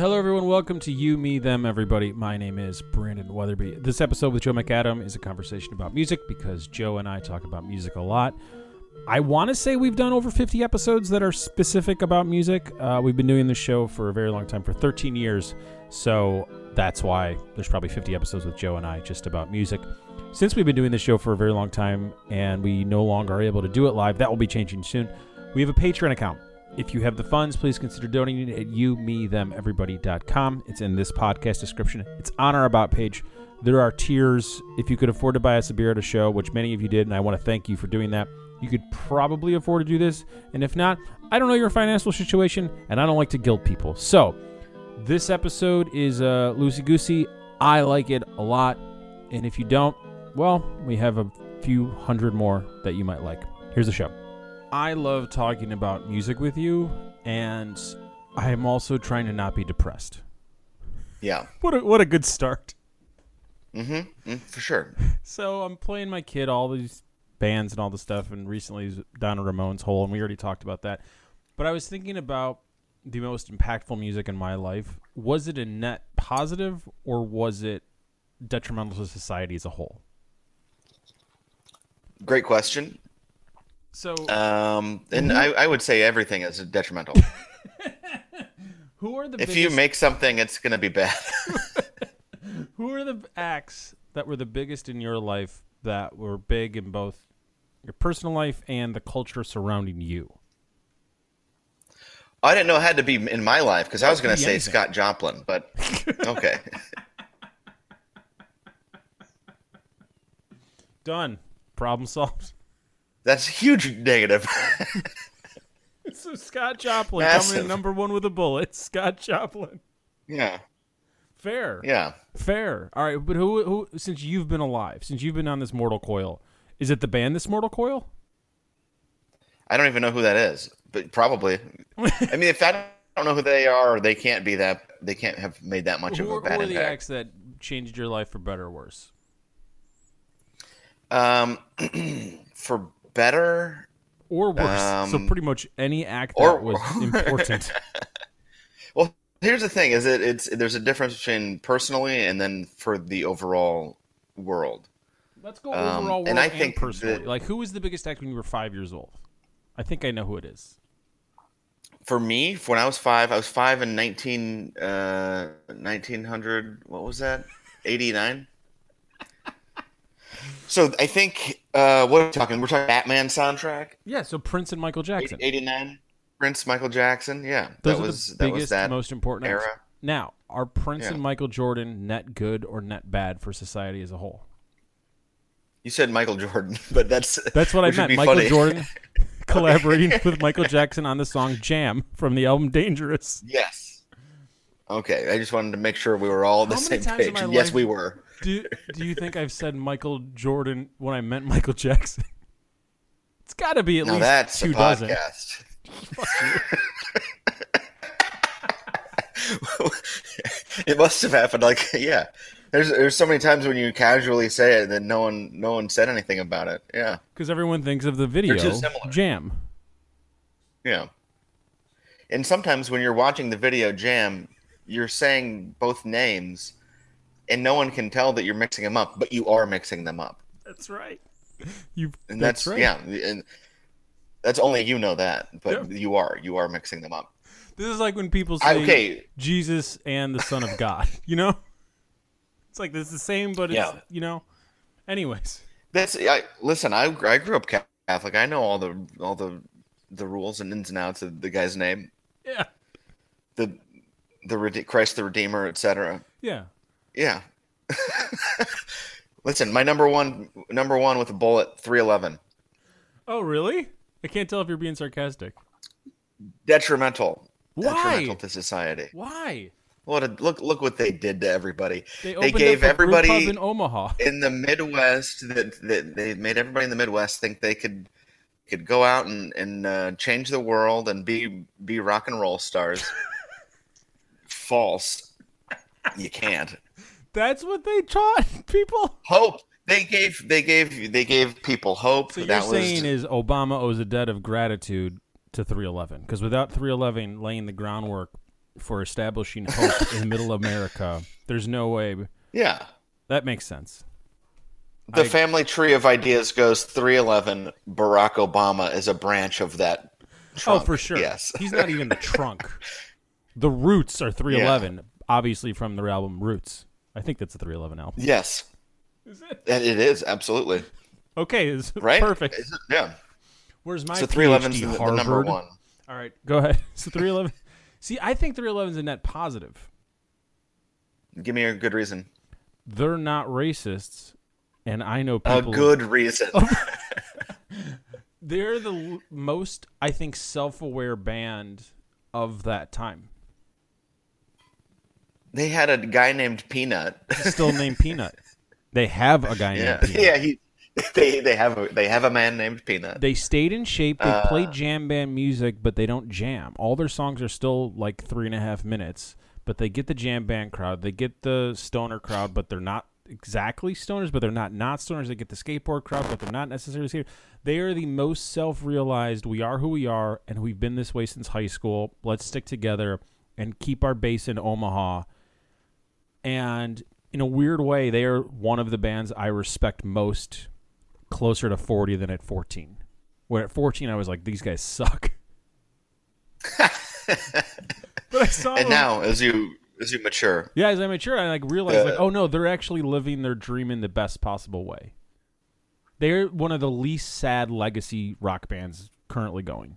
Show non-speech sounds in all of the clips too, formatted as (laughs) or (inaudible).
Hello, everyone. Welcome to You, Me, Them, Everybody. My name is Brandon Weatherby. This episode with Joe McAdam is a conversation about music because Joe and I talk about music a lot. I want to say we've done over 50 episodes that are specific about music. Uh, we've been doing this show for a very long time, for 13 years. So that's why there's probably 50 episodes with Joe and I just about music. Since we've been doing this show for a very long time and we no longer are able to do it live, that will be changing soon. We have a Patreon account. If you have the funds, please consider donating at you, me, them, everybody.com. It's in this podcast description. It's on our About page. There are tiers. If you could afford to buy us a beer at a show, which many of you did, and I want to thank you for doing that, you could probably afford to do this. And if not, I don't know your financial situation, and I don't like to guilt people. So, this episode is uh, loosey goosey. I like it a lot. And if you don't, well, we have a few hundred more that you might like. Here's the show. I love talking about music with you, and I am also trying to not be depressed. Yeah. What a, what a good start. Mm-hmm. Mm, for sure. (laughs) So I'm playing my kid all these bands and all this stuff, and recently down a Ramones hole, and we already talked about that. But I was thinking about the most impactful music in my life. Was it a net positive, or was it detrimental to society as a whole? Great question. So Um, and I, I would say everything is detrimental. (laughs) who are the if biggest, you make something, it's going to be bad. (laughs) who are the acts that were the biggest in your life that were big in both your personal life and the culture surrounding you? I didn't know it had to be in my life because I was going to say anything. Scott Joplin, but (laughs) okay. Done. Problem solved. That's a huge negative. (laughs) So Scott Joplin coming in number one with a bullet. Scott Joplin. yeah. Fair. Yeah. Fair. All right, but who who since you've been alive, since you've been on this mortal coil, is it the band this mortal coil? I don't even know who that is, but probably. I mean, if I don't know who they are, they can't be that. They can't have made that much Who of are, a who bad are the impact. acts that changed your life for better or worse? Um, (clears throat) for better, Or worse. so Um, pretty much any act that was (laughs) important. (laughs) Well, here's the thing: is it it's there's a difference between personally and then for the overall world. Let's go Um, overall world and and, I think personally. that- like who was the biggest act when you were five years old? I think I know who it is. For me, when I was five, I was five in 19, uh, 1900. What was that? 89. (laughs) So I think uh, what are we talking? We're talking Batman soundtrack. Yeah, so Prince and Michael Jackson. 89. Prince, Michael Jackson. Yeah, Those that are was the that biggest, was that most important era. Now, are Prince Yeah. and Michael Jordan net good or net bad for society as a whole? You said Michael Jordan, (laughs) but that's That's what I meant. Michael funny. Jordan (laughs) (laughs) collaborating with Michael Jackson on the song Jam from the album Dangerous. Yes. Okay, I just wanted to make sure we were all on the same page. yes, life- we were. Do, do you think I've said Michael Jordan when I meant Michael Jackson? (laughs) It's got to be at Now least that's two a dozen. (laughs) it must have happened. Like, yeah, there's there's so many times when you casually say it that no one no one said anything about it. Yeah, Because everyone thinks of the video. Jam. yeah. And sometimes when you're watching the video jam, you're saying both names, and no one can tell that you're mixing them up, but you are mixing them up, That's right. You. and that's, that's, right. yeah, and that's only you know that, but Yeah. you are you are mixing them up. This is like when people say I, okay, Jesus and the Son of God. (laughs) You know, it's like it's the same, but it's Yeah. you know. Anyways, That's I listen. I I grew up Catholic. I know all the all the the rules and ins and outs of the guy's name, yeah, the the Christ the Redeemer, etc. yeah. Yeah. (laughs) listen, my number one number one with a bullet, three eleven. Oh, really? I can't tell if you're being sarcastic. Detrimental. Why? Detrimental to society. Why? What a look! Look what they did to everybody. They, They gave up a brew pub everybody in Omaha. in the Midwest that, that they made everybody in the Midwest think they could could go out and and uh, change the world and be be rock and roll stars. (laughs) False. You can't. That's what they taught (laughs) people. Hope. They gave they gave they gave people hope. So that you're was saying is Obama owes a debt of gratitude to 311 because without 311 laying the groundwork for establishing hope (laughs) in middle America. There's no way Yeah. that makes sense. The I- family tree of ideas goes 311. Barack Obama is a branch of that. Oh, trunk. Oh, for sure. Yes. He's not even the (laughs) trunk. The roots are 311, obviously from their album Roots. I think that's a 311 album. Yes. Is it? And it is absolutely Okay, it's right. perfect. Is it? Yeah. Where's my So 311 is the, the Harvard? number one. All right, go ahead. (laughs) So 311. See, I think 311 is a net positive. Give me a good reason. They're not racists, and I know people. A people. good reason. Oh. (laughs) They're the most, I think, self-aware band of that time. They had a guy named Peanut. Still named Peanut. They have a guy yeah. named (laughs) Peanut. Yeah. He. They they have a they have a man named Peanut. They stayed in shape. They Uh, play jam band music, but they don't jam. All their songs are still like three and a half minutes, but they get the jam band crowd. They get the stoner crowd, but they're not exactly stoners, but they're not not stoners. They get the skateboard crowd, but they're not necessarily skateboard. They are the most self-realized. We are who we are, and we've been this way since high school. Let's stick together and keep our base in Omaha. And in a weird way, they are one of the bands I respect most closer to 40 than at 14. Where at 14, I was like, these guys suck. (laughs) (laughs) but I saw and them- now, as you as you mature, yeah, as I mature, I like realized like, Uh, oh no, they're actually living their dream in the best possible way. They're one of the least sad legacy rock bands currently going.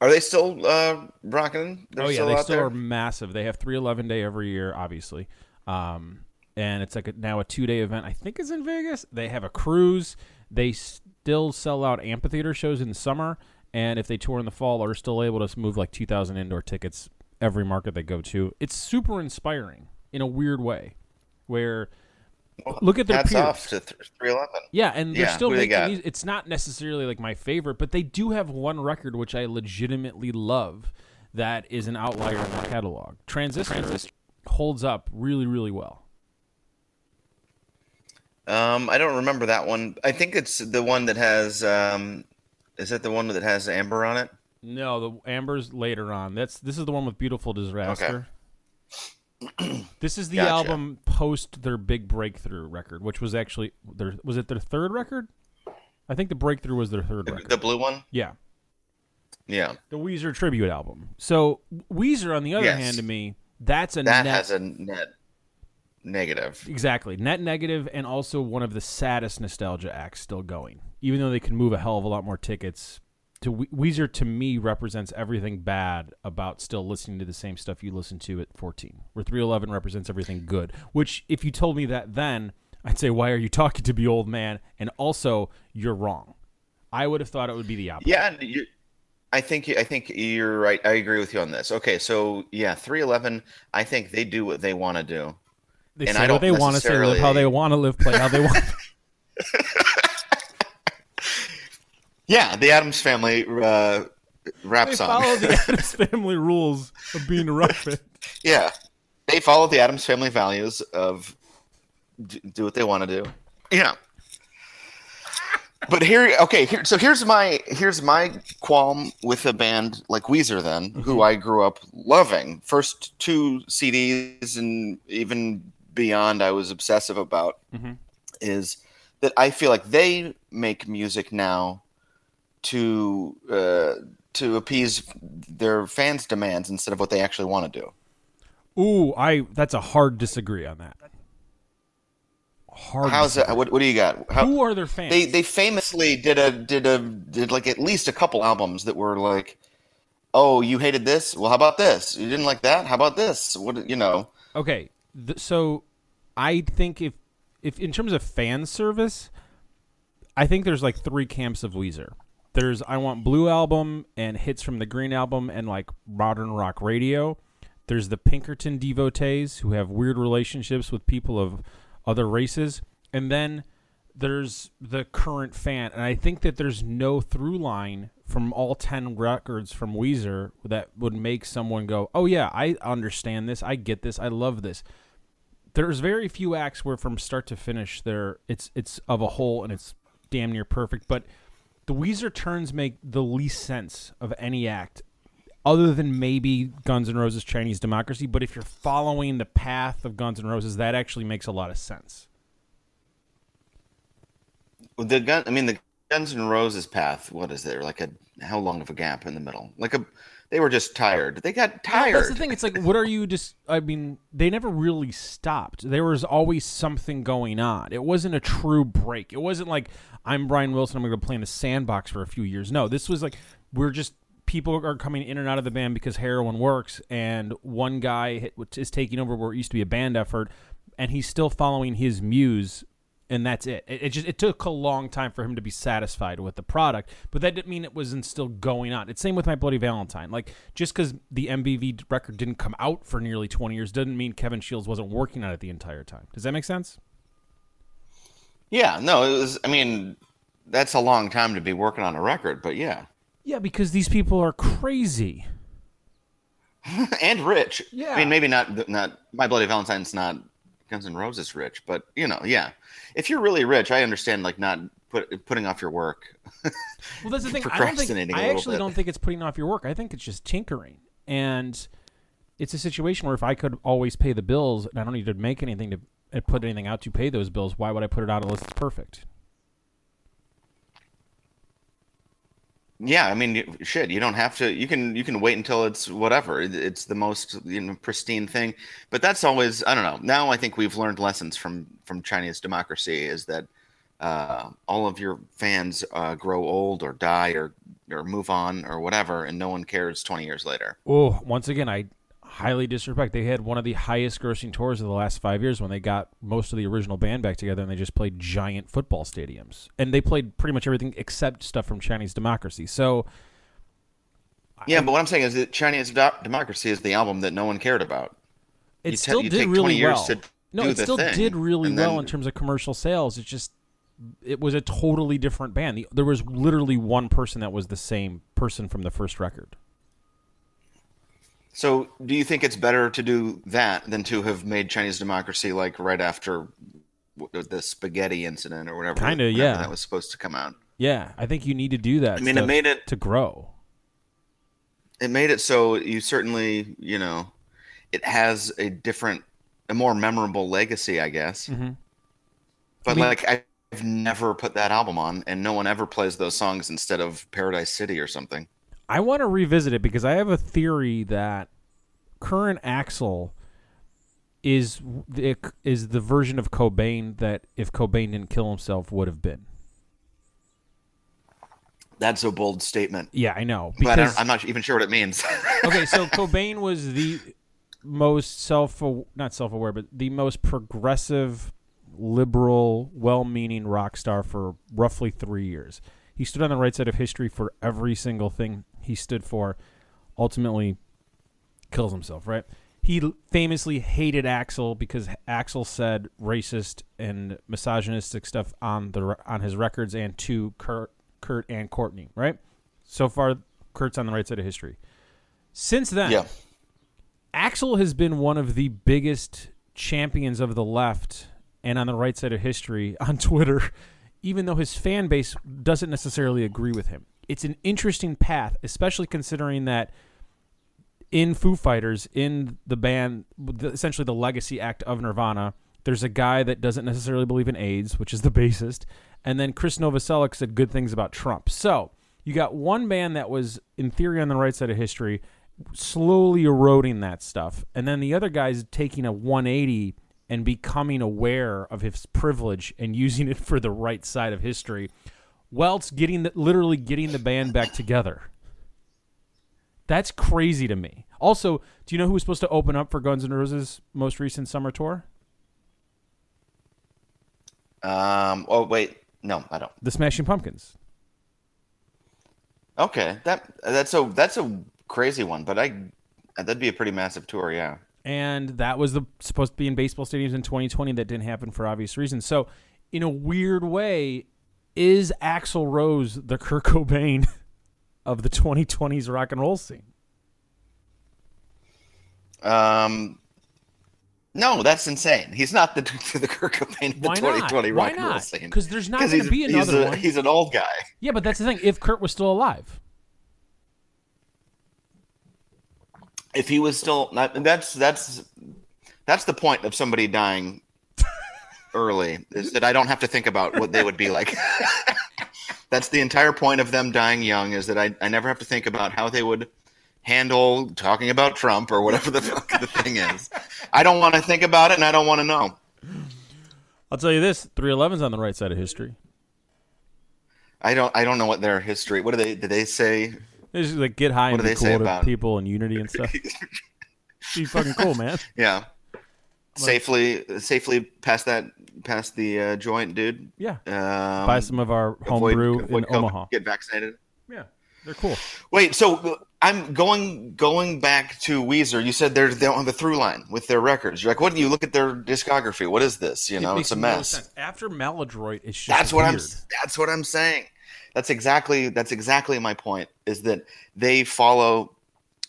Are they still uh, rocking? They're oh yeah, still they still there? are massive. They have 311 day every year, obviously, um, and it's like a, now a two day event. I think is in Vegas. They have a cruise. They still sell out amphitheater shows in the summer, and if they tour in the fall, are still able to move like 2,000 indoor tickets every market they go to. It's super inspiring in a weird way, where look at their Hats peers. off to th- 311. Yeah, and they're Yeah, still who they making music. It's not necessarily like my favorite, but they do have one record which I legitimately love that is an outlier in their catalog. Transistor holds up really, really well. Um, I don't remember that one. I think it's the one that has. Um, is that the one that has Amber on it? No, the Amber's later on. That's this is the one with Beautiful Disaster. (clears throat) this is the Gotcha. album post their big breakthrough record, which was actually their was it their third record? I think the breakthrough was their third record. The blue one? yeah. Yeah, The Weezer tribute album. So Weezer, on the other Yes. hand, to me, that's a that net has a net negative. Exactly. Net negative and also one of the saddest nostalgia acts still going. Even though they can move a hell of a lot more tickets, to We- Weezer to me represents everything bad about still listening to the same stuff you listened to at 14. Where 311 represents everything good, which if you told me that then, I'd say why are you talking to me old man? And also you're wrong. I would have thought it would be the opposite. Yeah, and you, I think I think you're right. I agree with you on this. Okay, so yeah, 311. I think they do what they want to do. They and say I what don't they want to say, live how they want to live, play how they (laughs) want. (laughs) Yeah, the Addams Family uh, rap they song. follow the (laughs) Addams family rules of being a rock band. yeah, they follow the Addams Family values of d- do what they want to do. Yeah. But here, okay, here, so here's my here's my qualm with a band like Weezer, then, who I grew up loving. First two CDs and even beyond, I was obsessive about. Mhm. Is that I feel like they make music now to uh, to appease their fans' demands instead of what they actually want to do. Ooh, I that's a hard disagree on that. Hard. How's disagree. that? What, what do you got? How, Who are their fans? they they famously did a did a did like at least a couple albums that were like, oh, you hated this. Well, how about this? You didn't like that. How about this? What you know? okay, th- so I think if if in terms of fan service, I think there's like three camps of Weezer. There's I want Blue album and hits from the Green album and like modern rock radio. There's the Pinkerton devotees who have weird relationships with people of other races, and then there's the current fan, and I think that there's no through line from all ten records from Weezer that would make someone go, "Oh yeah, I understand this, I get this, I love this." There's very few acts where from start to finish, there it's it's of a whole and it's damn near perfect. But the Weezer turns make the least sense of any act other than maybe Guns N' Roses Chinese Democracy. But if you're following the path of Guns N' Roses, that actually makes a lot of sense. The gun. I mean, the Guns N' Roses path. What is there? Like a how long of a gap in the middle? Like a. They were just tired. They got tired. That's the thing. It's like, what are you just? I mean, they never really stopped. There was always something going on. It wasn't a true break. It wasn't like I'm Brian Wilson. I'm going to play in the sandbox for a few years. No, this was like we're just people are coming in and out of the band because heroin works, and one guy is taking over where it used to be a band effort, and he's still following his muse and that's it. it. It, just it took a long time for him to be satisfied with the product, but that didn't mean it wasn't still going on. It's same with my Bloody Valentine. Like just because the MBV record didn't come out for nearly twenty years doesn't mean Kevin Shields wasn't working on it the entire time. Does that make sense? Yeah, no, it was. I mean, that's a long time to be working on a record, but yeah. Yeah, because these people are crazy (laughs) and rich. Yeah, I mean, maybe not. Not my Bloody Valentine's not Guns N' Roses rich, but you know, yeah. If you're really rich, I understand like not put, putting off your work. (laughs) well, that's the thing. I don't think I actually don't think it's putting off your work. I think it's just tinkering, and it's a situation where if I could always pay the bills and I don't need to make anything to put anything out to pay those bills, why would I put it out unless it's perfect? Yeah, I mean, shit. You don't have to. You can you can wait until it's whatever. It's the most you know pristine thing. But that's always I don't know. Now I think we've learned lessons from from Chinese democracy. Is that uh, all of your fans uh, grow old or die or or move on or whatever, and no one cares twenty years later. Oh, once again, I highly disrespect. They had one of the highest grossing tours of the last five years when they got most of the original band back together and they just played giant football stadiums. And they played pretty much everything except stuff from Chinese Democracy. So. Yeah, I, but what I'm saying is that Chinese Democracy is the album that no one cared about. It you still did really well. no, it still thing, did really well then, in terms of commercial sales. It's just it was a totally different band. The, there was literally one person that was the same person from the first record. So, do you think it's better to do that than to have made Chinese democracy like right after the spaghetti incident or whatever? Kind of, yeah. That was supposed to come out. Yeah, I think you need to do that. I mean, it made it to grow. It made it so you certainly, you know, it has a different, a more memorable legacy, I guess. Mm-hmm. But I mean, like, I've never put that album on, and no one ever plays those songs instead of Paradise City or something. I want to revisit it because I have a theory that current Axl is the, is the version of Cobain that if Cobain didn't kill himself would have been. That's a bold statement. Yeah, I know. But I am not even sure what it means. (laughs) okay, so Cobain was the most self not self-aware, but the most progressive, liberal, well-meaning rock star for roughly three years. He stood on the right side of history for every single thing he stood for. Ultimately, kills himself. Right? He famously hated Axl because Axl said racist and misogynistic stuff on the on his records and to Kurt, Kurt and Courtney. Right? So far, Kurt's on the right side of history. Since then, yeah. Axl has been one of the biggest champions of the left and on the right side of history (laughs) on Twitter even though his fan base doesn't necessarily agree with him. It's an interesting path, especially considering that in Foo Fighters, in the band, essentially the legacy act of Nirvana, there's a guy that doesn't necessarily believe in AIDS, which is the (laughs) bassist, and then Chris Novoselic said good things about Trump. So you got one band that was, in theory, on the right side of history, slowly eroding that stuff, and then the other guy's taking a 180 and becoming aware of his privilege and (laughs) using it for the right side of history, whilst getting the, literally getting the band back together. That's crazy to me. Also, do you know who was supposed to open up for Guns N' Roses' most recent summer tour? Um. Oh wait, no, I don't. The Smashing Pumpkins. Okay, that that's a that's a crazy one, but I that'd be a pretty massive tour, yeah and that was the supposed to be in baseball stadiums in 2020 that didn't happen for obvious reasons. So, in a weird way, is Axl Rose the Kurt Cobain (laughs) of the 2020s rock and roll scene? Um, no, that's insane. He's not the (laughs) the Kurt Cobain of the Why 2020 not? rock and roll scene. Because there's not going to be another he's a, one. He's an old guy. Yeah, but that's the thing. If Kurt was still alive, if he was still that's that's that's the point of somebody dying early is that I don't have to think about what they would be like. (laughs) that's the entire point of them dying young is that I, I never have to think about how they would handle talking about Trump or whatever the fuck the thing is. I don't want to think about it and I don't want to know. I'll tell you this: 311's on the right side of history. I don't I don't know what their history. What do they did they say? They just like get high What and do be they say cool to about- people and unity and stuff. (laughs) be fucking cool, man. Yeah. Safely safely past that past the uh, joint, dude. Yeah. Um, Buy some of our avoid- homebrew in COVID, Omaha. Get vaccinated. Yeah, they're cool. Wait, so I'm going going back to Weezer. You said they're, they don't have a through line with their records. You're like, what do you look at their discography? What is this? You It know, makes it's a mess. sense. After Maladroit, it's just That's what I'm. That's what I'm saying. That's exactly. That's exactly my point. Is that they follow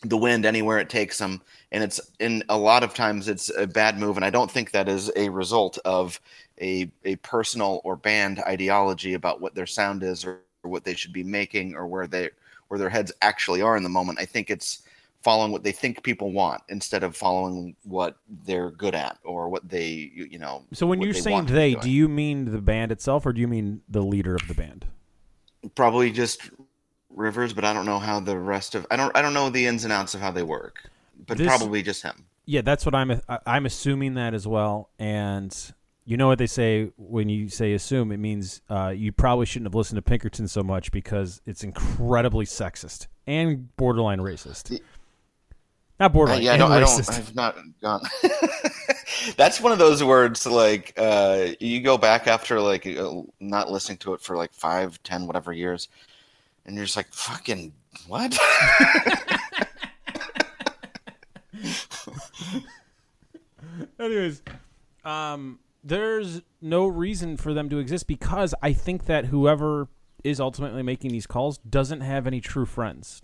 the wind anywhere it takes them, and it's in a lot of times it's a bad move. And I don't think that is a result of a a personal or band ideology about what their sound is or, or what they should be making or where they where their heads actually are in the moment. I think it's following what they think people want instead of following what they're good at or what they you you know. So when you're they saying want to be they, do you mean the band itself, or do you mean the leader of the band? probably just Rivers, but I don't know how the rest of I don't I don't know the ins and outs of how they work, but This- probably just him. Yeah, that's what I'm. I- I'm assuming that as well. And you know what they say when you say assume, it means uh, you probably shouldn't have listened to Pinkerton so much because it's incredibly sexist and borderline racist. Y- Not Uh, borderline, yeah, I don't. I racist. don't. I've not gone. (laughs) That's one of those words like uh, you go back after like uh, not listening to it for like five, ten, whatever years, and you're just like fucking what? (laughs) Anyways, um, there's no reason for them to exist because I think that whoever is ultimately making these calls doesn't have any true friends.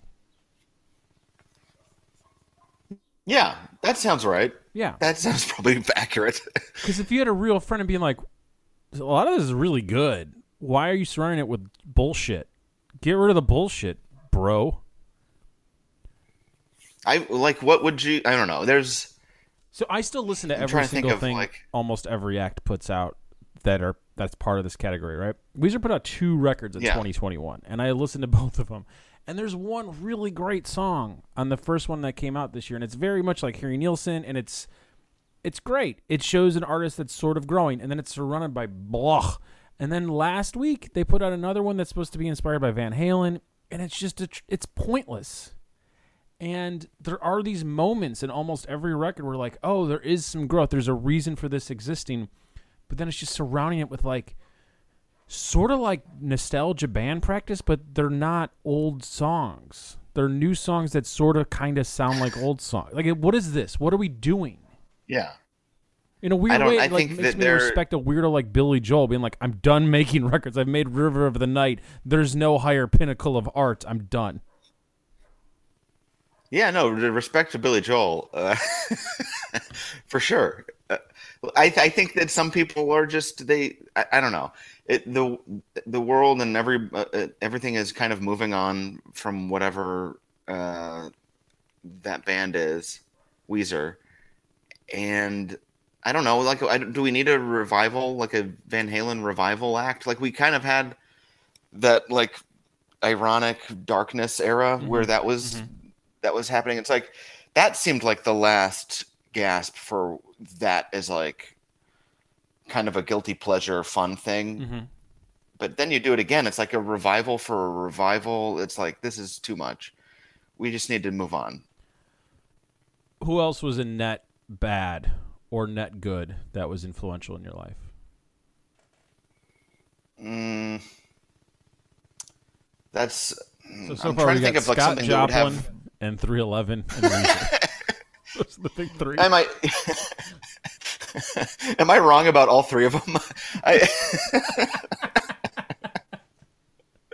yeah, that sounds right. Yeah, That sounds probably accurate. (laughs) because if you had a real friend and being like, a lot of this is really good. Why are you surrounding it with bullshit? Get rid of the bullshit, bro. I like. What would you? I don't know. There's. So I still listen to I'm every trying to single thing like- almost every act puts out that are that's part of this category, right? Weezer put out two records in Yeah. 2021, and I listened to (laughs) both of them. And there's one really great song on the first one that came out this year, and it's very much like Harry Nilsson, and it's it's great. It shows an artist that's sort of growing, and then it's surrounded by blah. And then last week they put out another one that's supposed to be inspired by Van Halen, and it's just a, tr- it's pointless. And there are these moments in almost every record where, like, oh, there is some growth. There's a reason for this existing. But then it's just surrounding it with, like, sort of like nostalgia band practice, but they're not old songs. They're new songs that sort of kind of sound like old songs. Like, what is this? What are we doing? Yeah. In a weird way, it like makes that me they're- respect a weirdo like Billy Joel, being like, "I'm done making (laughs) records. I've made River of the Night. There's no higher pinnacle of art. I'm done." Yeah, no, respect to Billy Joel, uh, (laughs) for sure. Uh, I, I think that some people are just they. I, I don't know. It, the the world and every uh, uh, everything is kind of moving on from whatever uh, that band is, Weezer, and I don't know. Like, I, do we need a revival, like a Van Halen revival act? Like we kind of had that like ironic darkness era where that was that was happening. It's like that seemed like the last gasp for that as like kind of a guilty pleasure fun thing. Mm-hmm. But then you do it again. It's like a revival for a revival. It's like this is too much. We just need to move on. Who else was in net bad or net good that was influential in your life? Mm, that's. So so I'm far trying to think of like Scott something that would have. And 311 and (laughs) Those are the big three. Am I. (laughs) Am I wrong about all three of them? I,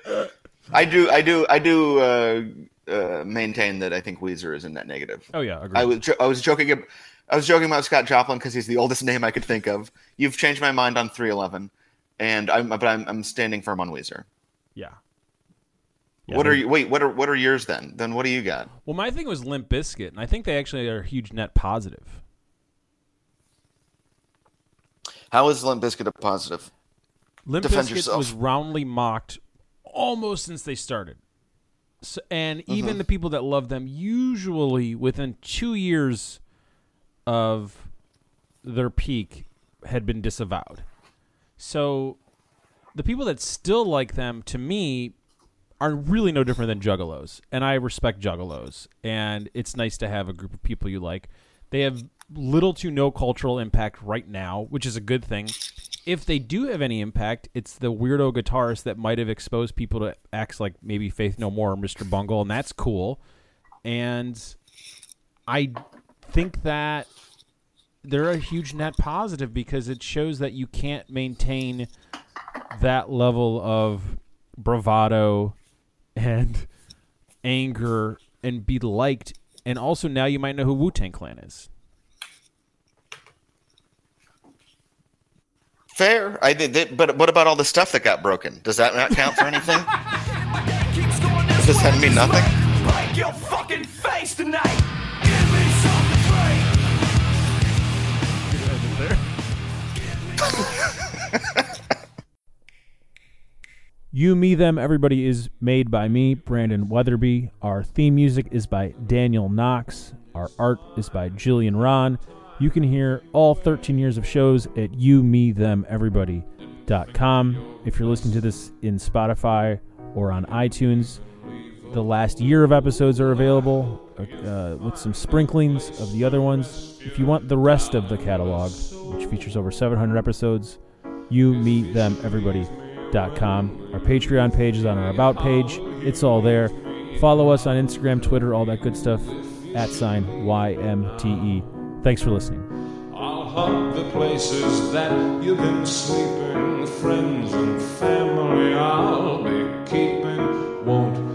(laughs) I do, I do, I do uh, uh, maintain that I think Weezer is in that negative. oh yeah, agreed. I was, jo- I was joking, ab- I was joking about Scott Joplin because he's the oldest name I could think of. You've changed my mind on 311, and I'm, but I'm, I'm standing firm on Weezer. yeah. Yeah, what are you? Wait, what are what are yours then? Then what do you got? Well, my thing was Limp Bizkit, and I think they actually are a huge net positive. How is Limp Bizkit a positive? Limp Defend yourself. was roundly mocked almost since they started. So, and Mm-hmm. even the people that love them, usually within two years of their peak, had been disavowed. So the people that still like them, to me, are really no different than juggalos. And I respect juggalos. And it's nice to have a group of people you like. They have little to no cultural impact right now, which is a good thing. If they do have any impact, it's the weirdo guitarist that might have exposed people to acts like maybe Faith No More or Mr. Bungle, and that's cool. And I think that they're a huge net positive because it shows that you can't maintain that level of bravado and anger and be liked. And also now you might know who Wu Tang Clan is. Fair. I did. That, but what about all the stuff that got broken? Does that not count for anything? Does that mean nothing? Break your fucking face tonight. Give me something free. You, Me, Them, Everybody is made by me, Brandon Weatherby. Our theme music is by Daniel Knox. Our art is by Jillian Ron. You can hear all 13 years of shows at you, me, them, everybody.com. If you're listening to this in Spotify or on iTunes, the last year of episodes are available uh, with some sprinklings of the other ones. If you want the rest of the catalog, which features over 700 episodes, you, me, them, everybody.com. Our Patreon page is on our About page. It's all there. Follow us on Instagram, Twitter, all that good stuff. At sign YMTE. Thanks for listening. I'll the places that you've been sleeping, friends and family I'll be keeping. Won't